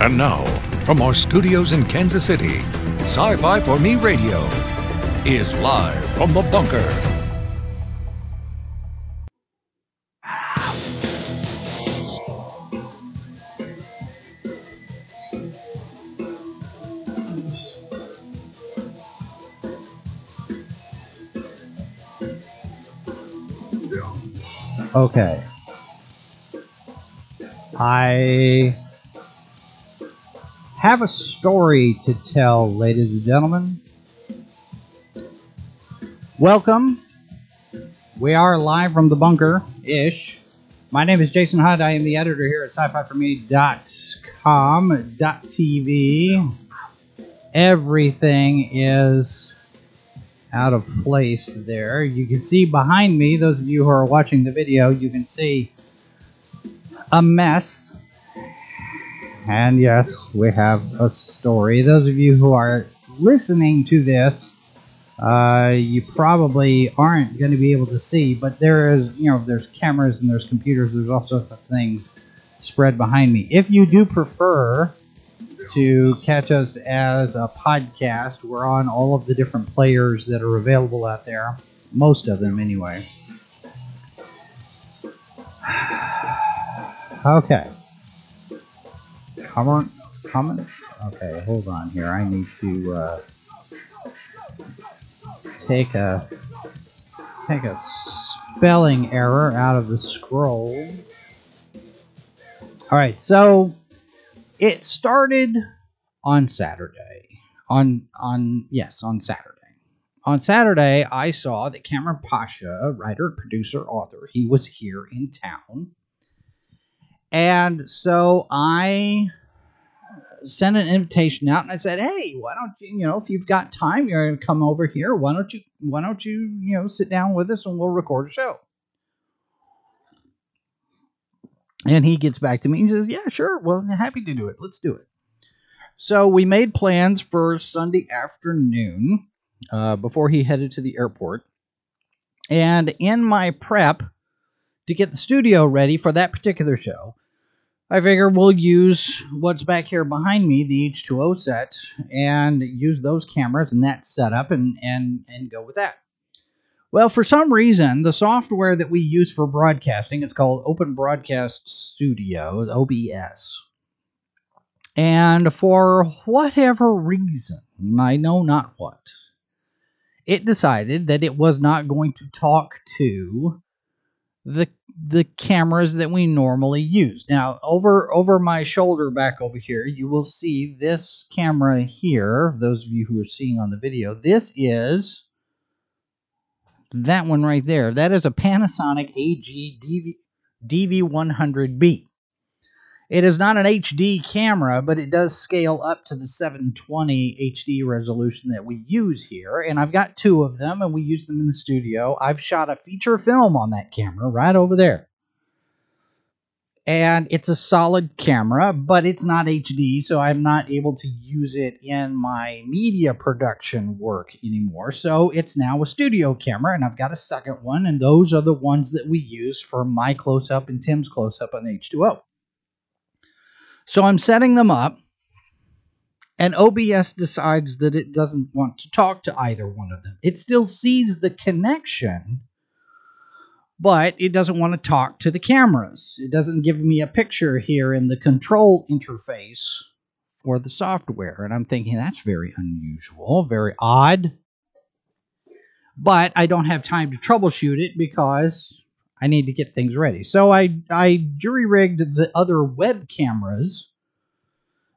And now, from our studios in Kansas City, Sci Fi for Me Radio is live from the bunker. Okay. I have a story to tell, ladies and gentlemen. Welcome. We are live from the bunker ish. My name is Jason Hunt. I am the editor here at sci fi for me.com.tv. Everything is out of place there. You can see behind me, those of you who are watching the video, you can see a mess. And yes, we have a story. Those of you who are listening to this, uh, you probably aren't going to be able to see, but there is, you know, there's cameras and there's computers, there's all sorts of things spread behind me. If you do prefer to catch us as a podcast, we're on all of the different players that are available out there, most of them anyway. Okay. Come on. Okay, hold on here. I need to uh, take a take a spelling error out of the scroll. All right, so it started on Saturday. On on yes, on Saturday. On Saturday, I saw that Cameron Pasha, writer, producer, author, he was here in town and so I sent an invitation out and I said, "Hey, why don't you, you know, if you've got time, you're going to come over here. Why don't you, why don't you, you know, sit down with us and we'll record a show." And he gets back to me and says, "Yeah, sure. Well, I'm happy to do it. Let's do it." So we made plans for Sunday afternoon uh, before he headed to the airport. And in my prep to get the studio ready for that particular show, I figure we'll use what's back here behind me, the H2O set, and use those cameras and that setup and, and, and go with that. Well, for some reason, the software that we use for broadcasting, it's called Open Broadcast Studio, OBS. And for whatever reason, I know not what, it decided that it was not going to talk to the the cameras that we normally use. Now, over over my shoulder back over here, you will see this camera here. Those of you who are seeing on the video, this is that one right there. That is a Panasonic AG DV, DV100B. It is not an HD camera, but it does scale up to the 720 HD resolution that we use here. And I've got two of them, and we use them in the studio. I've shot a feature film on that camera right over there. And it's a solid camera, but it's not HD, so I'm not able to use it in my media production work anymore. So it's now a studio camera, and I've got a second one, and those are the ones that we use for my close up and Tim's close up on H2O. So I'm setting them up, and OBS decides that it doesn't want to talk to either one of them. It still sees the connection, but it doesn't want to talk to the cameras. It doesn't give me a picture here in the control interface or the software. And I'm thinking that's very unusual, very odd. But I don't have time to troubleshoot it because I need to get things ready. So I I jury rigged the other web cameras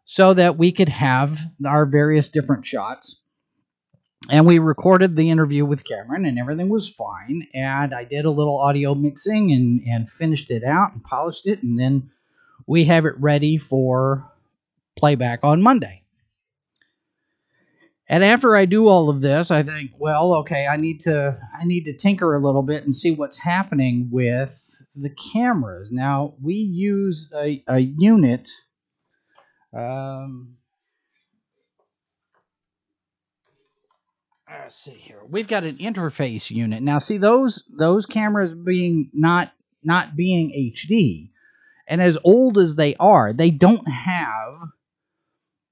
so that we could have our various different shots. And we recorded the interview with Cameron and everything was fine. And I did a little audio mixing and, and finished it out and polished it. And then we have it ready for playback on Monday. And after I do all of this, I think, well, okay, I need to I need to tinker a little bit and see what's happening with the cameras. Now we use a, a unit. Um, let's see here. We've got an interface unit. Now, see those those cameras being not not being HD, and as old as they are, they don't have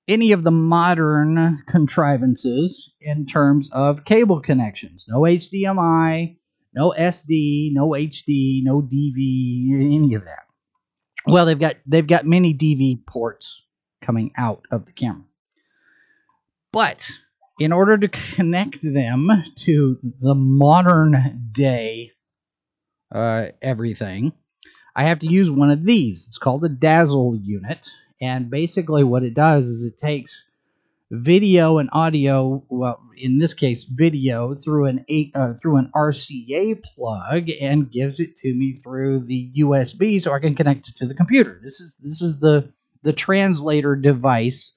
any of the modern contrivances in terms of cable connections. No HDMI, no SD, no HD, no DV, any of that. Well, they've got they've got mini DV ports coming out of the camera. But in order to connect them to the modern day uh, everything, I have to use one of these. It's called a Dazzle unit. And basically, what it does is it takes video and audio, well, in this case, video through an uh, through an RCA plug and gives it to me through the USB so I can connect it to the computer. This is this is the the translator device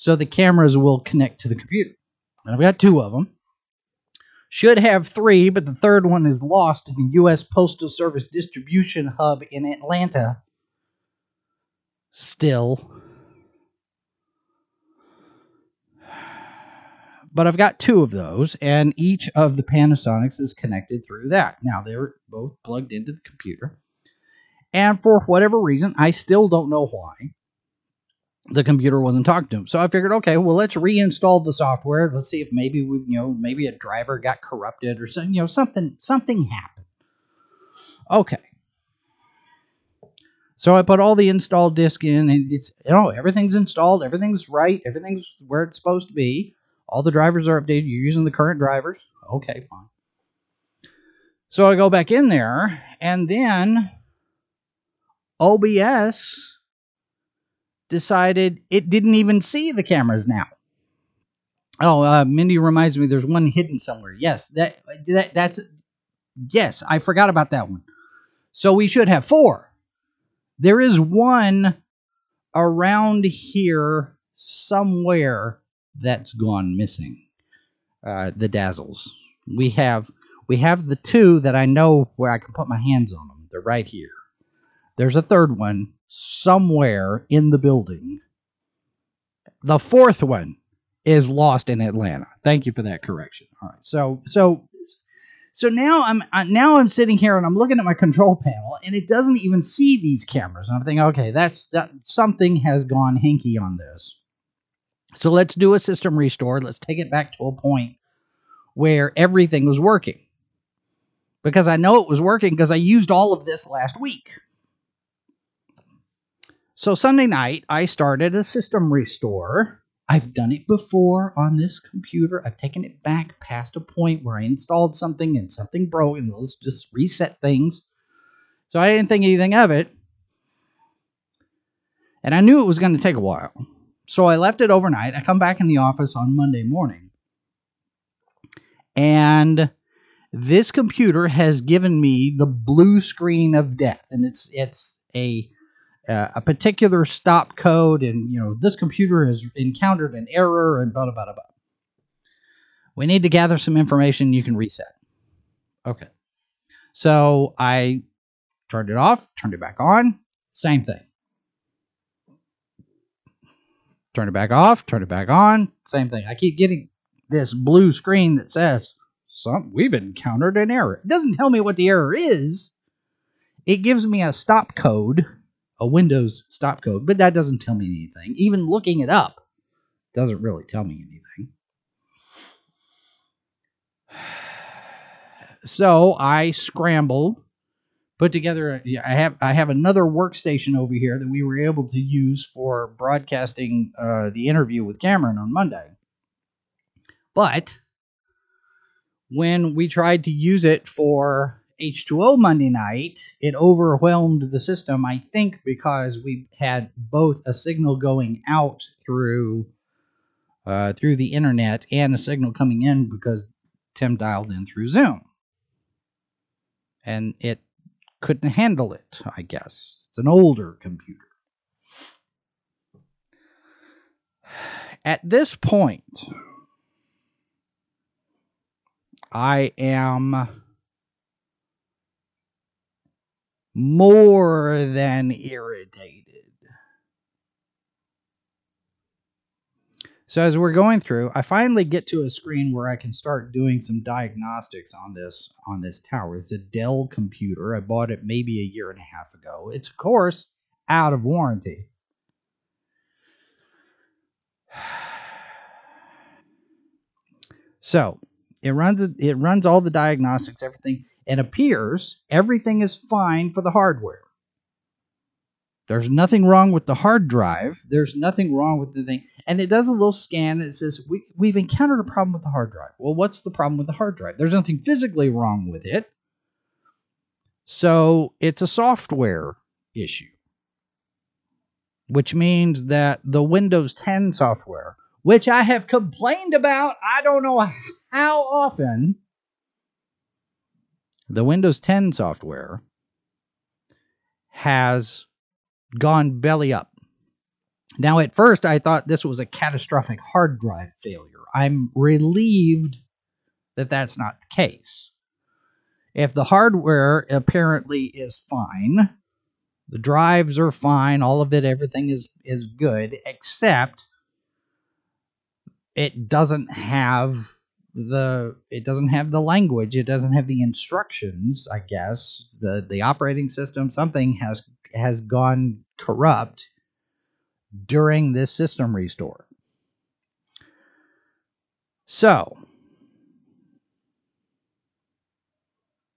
so the cameras will connect to the computer. And I've got two of them. Should have three, but the third one is lost in the U.S. Postal Service distribution hub in Atlanta. Still. But I've got two of those, and each of the Panasonics is connected through that. Now, they're both plugged into the computer. And for whatever reason, I still don't know why, the computer wasn't talking to him. So I figured, okay, well, let's reinstall the software. Let's see if maybe we, you know, maybe a driver got corrupted or something, you know, something, something happened. Okay. So I put all the install disk in, and it's, you know, everything's installed, everything's right, everything's where it's supposed to be. All the drivers are updated. You're using the current drivers. Okay, fine. So I go back in there, and then OBS decided it didn't even see the cameras now. Oh, uh, Mindy reminds me there's one hidden somewhere. Yes, that, that that's yes, I forgot about that one. So we should have four. There is one around here somewhere that's gone missing. Uh, the dazzles. We have we have the two that I know where I can put my hands on them. They're right here. There's a third one somewhere in the building. The fourth one is lost in Atlanta. Thank you for that correction. All right. So so so now I'm uh, now I'm sitting here and I'm looking at my control panel and it doesn't even see these cameras. And I'm thinking, okay, that's that something has gone hinky on this. So let's do a system restore. Let's take it back to a point where everything was working. Because I know it was working because I used all of this last week. So Sunday night, I started a system restore. I've done it before on this computer. I've taken it back past a point where I installed something and something broke, and let's just reset things. So I didn't think anything of it. And I knew it was going to take a while. So I left it overnight. I come back in the office on Monday morning. And this computer has given me the blue screen of death. And it's it's a uh, a particular stop code, and you know this computer has encountered an error, and blah blah blah blah. We need to gather some information. You can reset. Okay. So I turned it off, turned it back on. Same thing. Turn it back off, turn it back on. Same thing. I keep getting this blue screen that says, Some, we've encountered an error. It doesn't tell me what the error is. It gives me a stop code a Windows stop code, but that doesn't tell me anything. Even looking it up doesn't really tell me anything. So I scrambled, put together. I have I have another workstation over here that we were able to use for broadcasting uh, the interview with Cameron on Monday. But when we tried to use it for H2O Monday night, it overwhelmed the system, I think, because we had both a signal going out through uh, through the internet and a signal coming in because Tim dialed in through Zoom. And it couldn't handle it, I guess. It's an older computer. At this point, I am more than irritated. So as we're going through, I finally get to a screen where I can start doing some diagnostics on this on this tower. It's a Dell computer. I bought it maybe a year and a half ago. It's of course out of warranty. So it runs it runs all the diagnostics, everything, and appears everything is fine for the hardware. There's nothing wrong with the hard drive. There's nothing wrong with the thing. And it does a little scan. It says, we, We've encountered a problem with the hard drive. Well, what's the problem with the hard drive? There's nothing physically wrong with it. So it's a software issue, which means that the Windows 10 software, which I have complained about, I don't know how often, the Windows 10 software has gone belly up. Now, at first, I thought this was a catastrophic hard drive failure. I'm relieved that that's not the case. If the hardware apparently is fine, the drives are fine, all of it, everything is, is good, except it doesn't have the it doesn't have the language it doesn't have the instructions i guess the the operating system something has has gone corrupt during this system restore. So,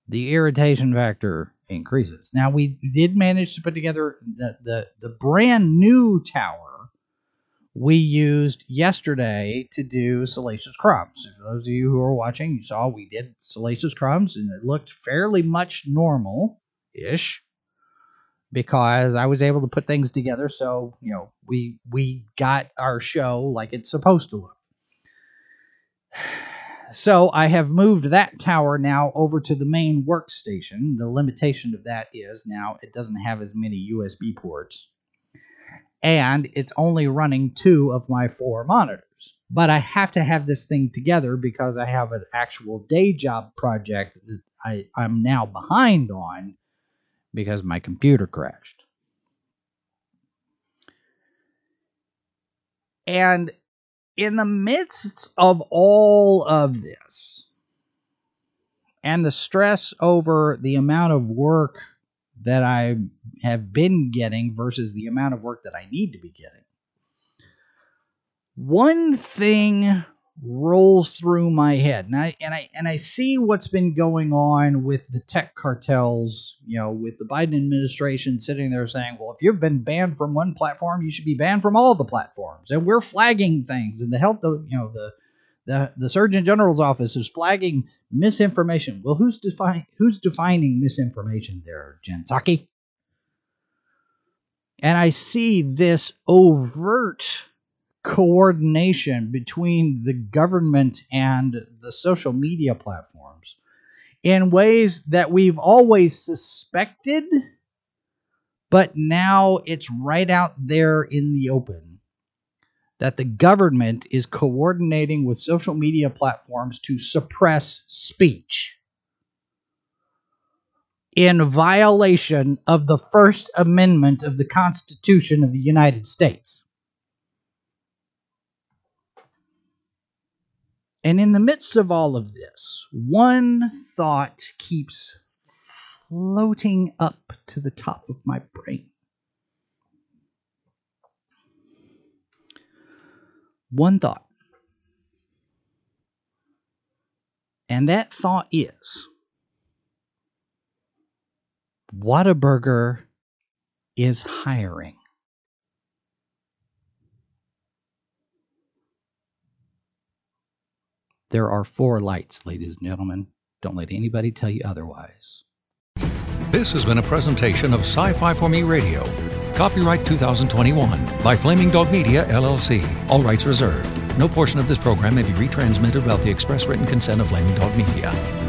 the irritation factor increases. Now, we did manage to put together the, the, the brand new tower we used yesterday to do Salacious Crumbs. For those of you who are watching, you saw we did Salacious Crumbs and it looked fairly much normal ish because I was able to put things together so, you know, we we got our show like it's supposed to look. So I have moved that tower now over to the main workstation. The limitation of that is now it doesn't have as many USB ports. And it's only running two of my four monitors. But I have to have this thing together because I have an actual day job project that I, I'm now behind on because my computer crashed. And in the midst of all of this, and the stress over the amount of work that I have been getting versus the amount of work that I need to be getting, one thing rolls through my head and I and I and I see what's been going on with the tech cartels, you know, with the Biden administration sitting there saying, "Well, if you've been banned from one platform, you should be banned from all the platforms." And we're flagging things and the health of, you know, the the the Surgeon General's office is flagging misinformation. Well, who's define who's defining misinformation there, Jen Psaki? And I see this overt coordination between the government and the social media platforms in ways that we've always suspected, but now it's right out there in the open that the government is coordinating with social media platforms to suppress speech in violation of the First Amendment of the Constitution of the United States. And in the midst of all of this, one thought keeps floating up to the top of my brain. One thought. And that thought is Whataburger is hiring. There are four lights, ladies and gentlemen. Don't let anybody tell you otherwise. This has been a presentation of Sci Fi for Me Radio. Copyright 2021 by Flaming Dog Media, LLC. All rights reserved. No portion of this program may be retransmitted without the express written consent of Flaming Dog Media.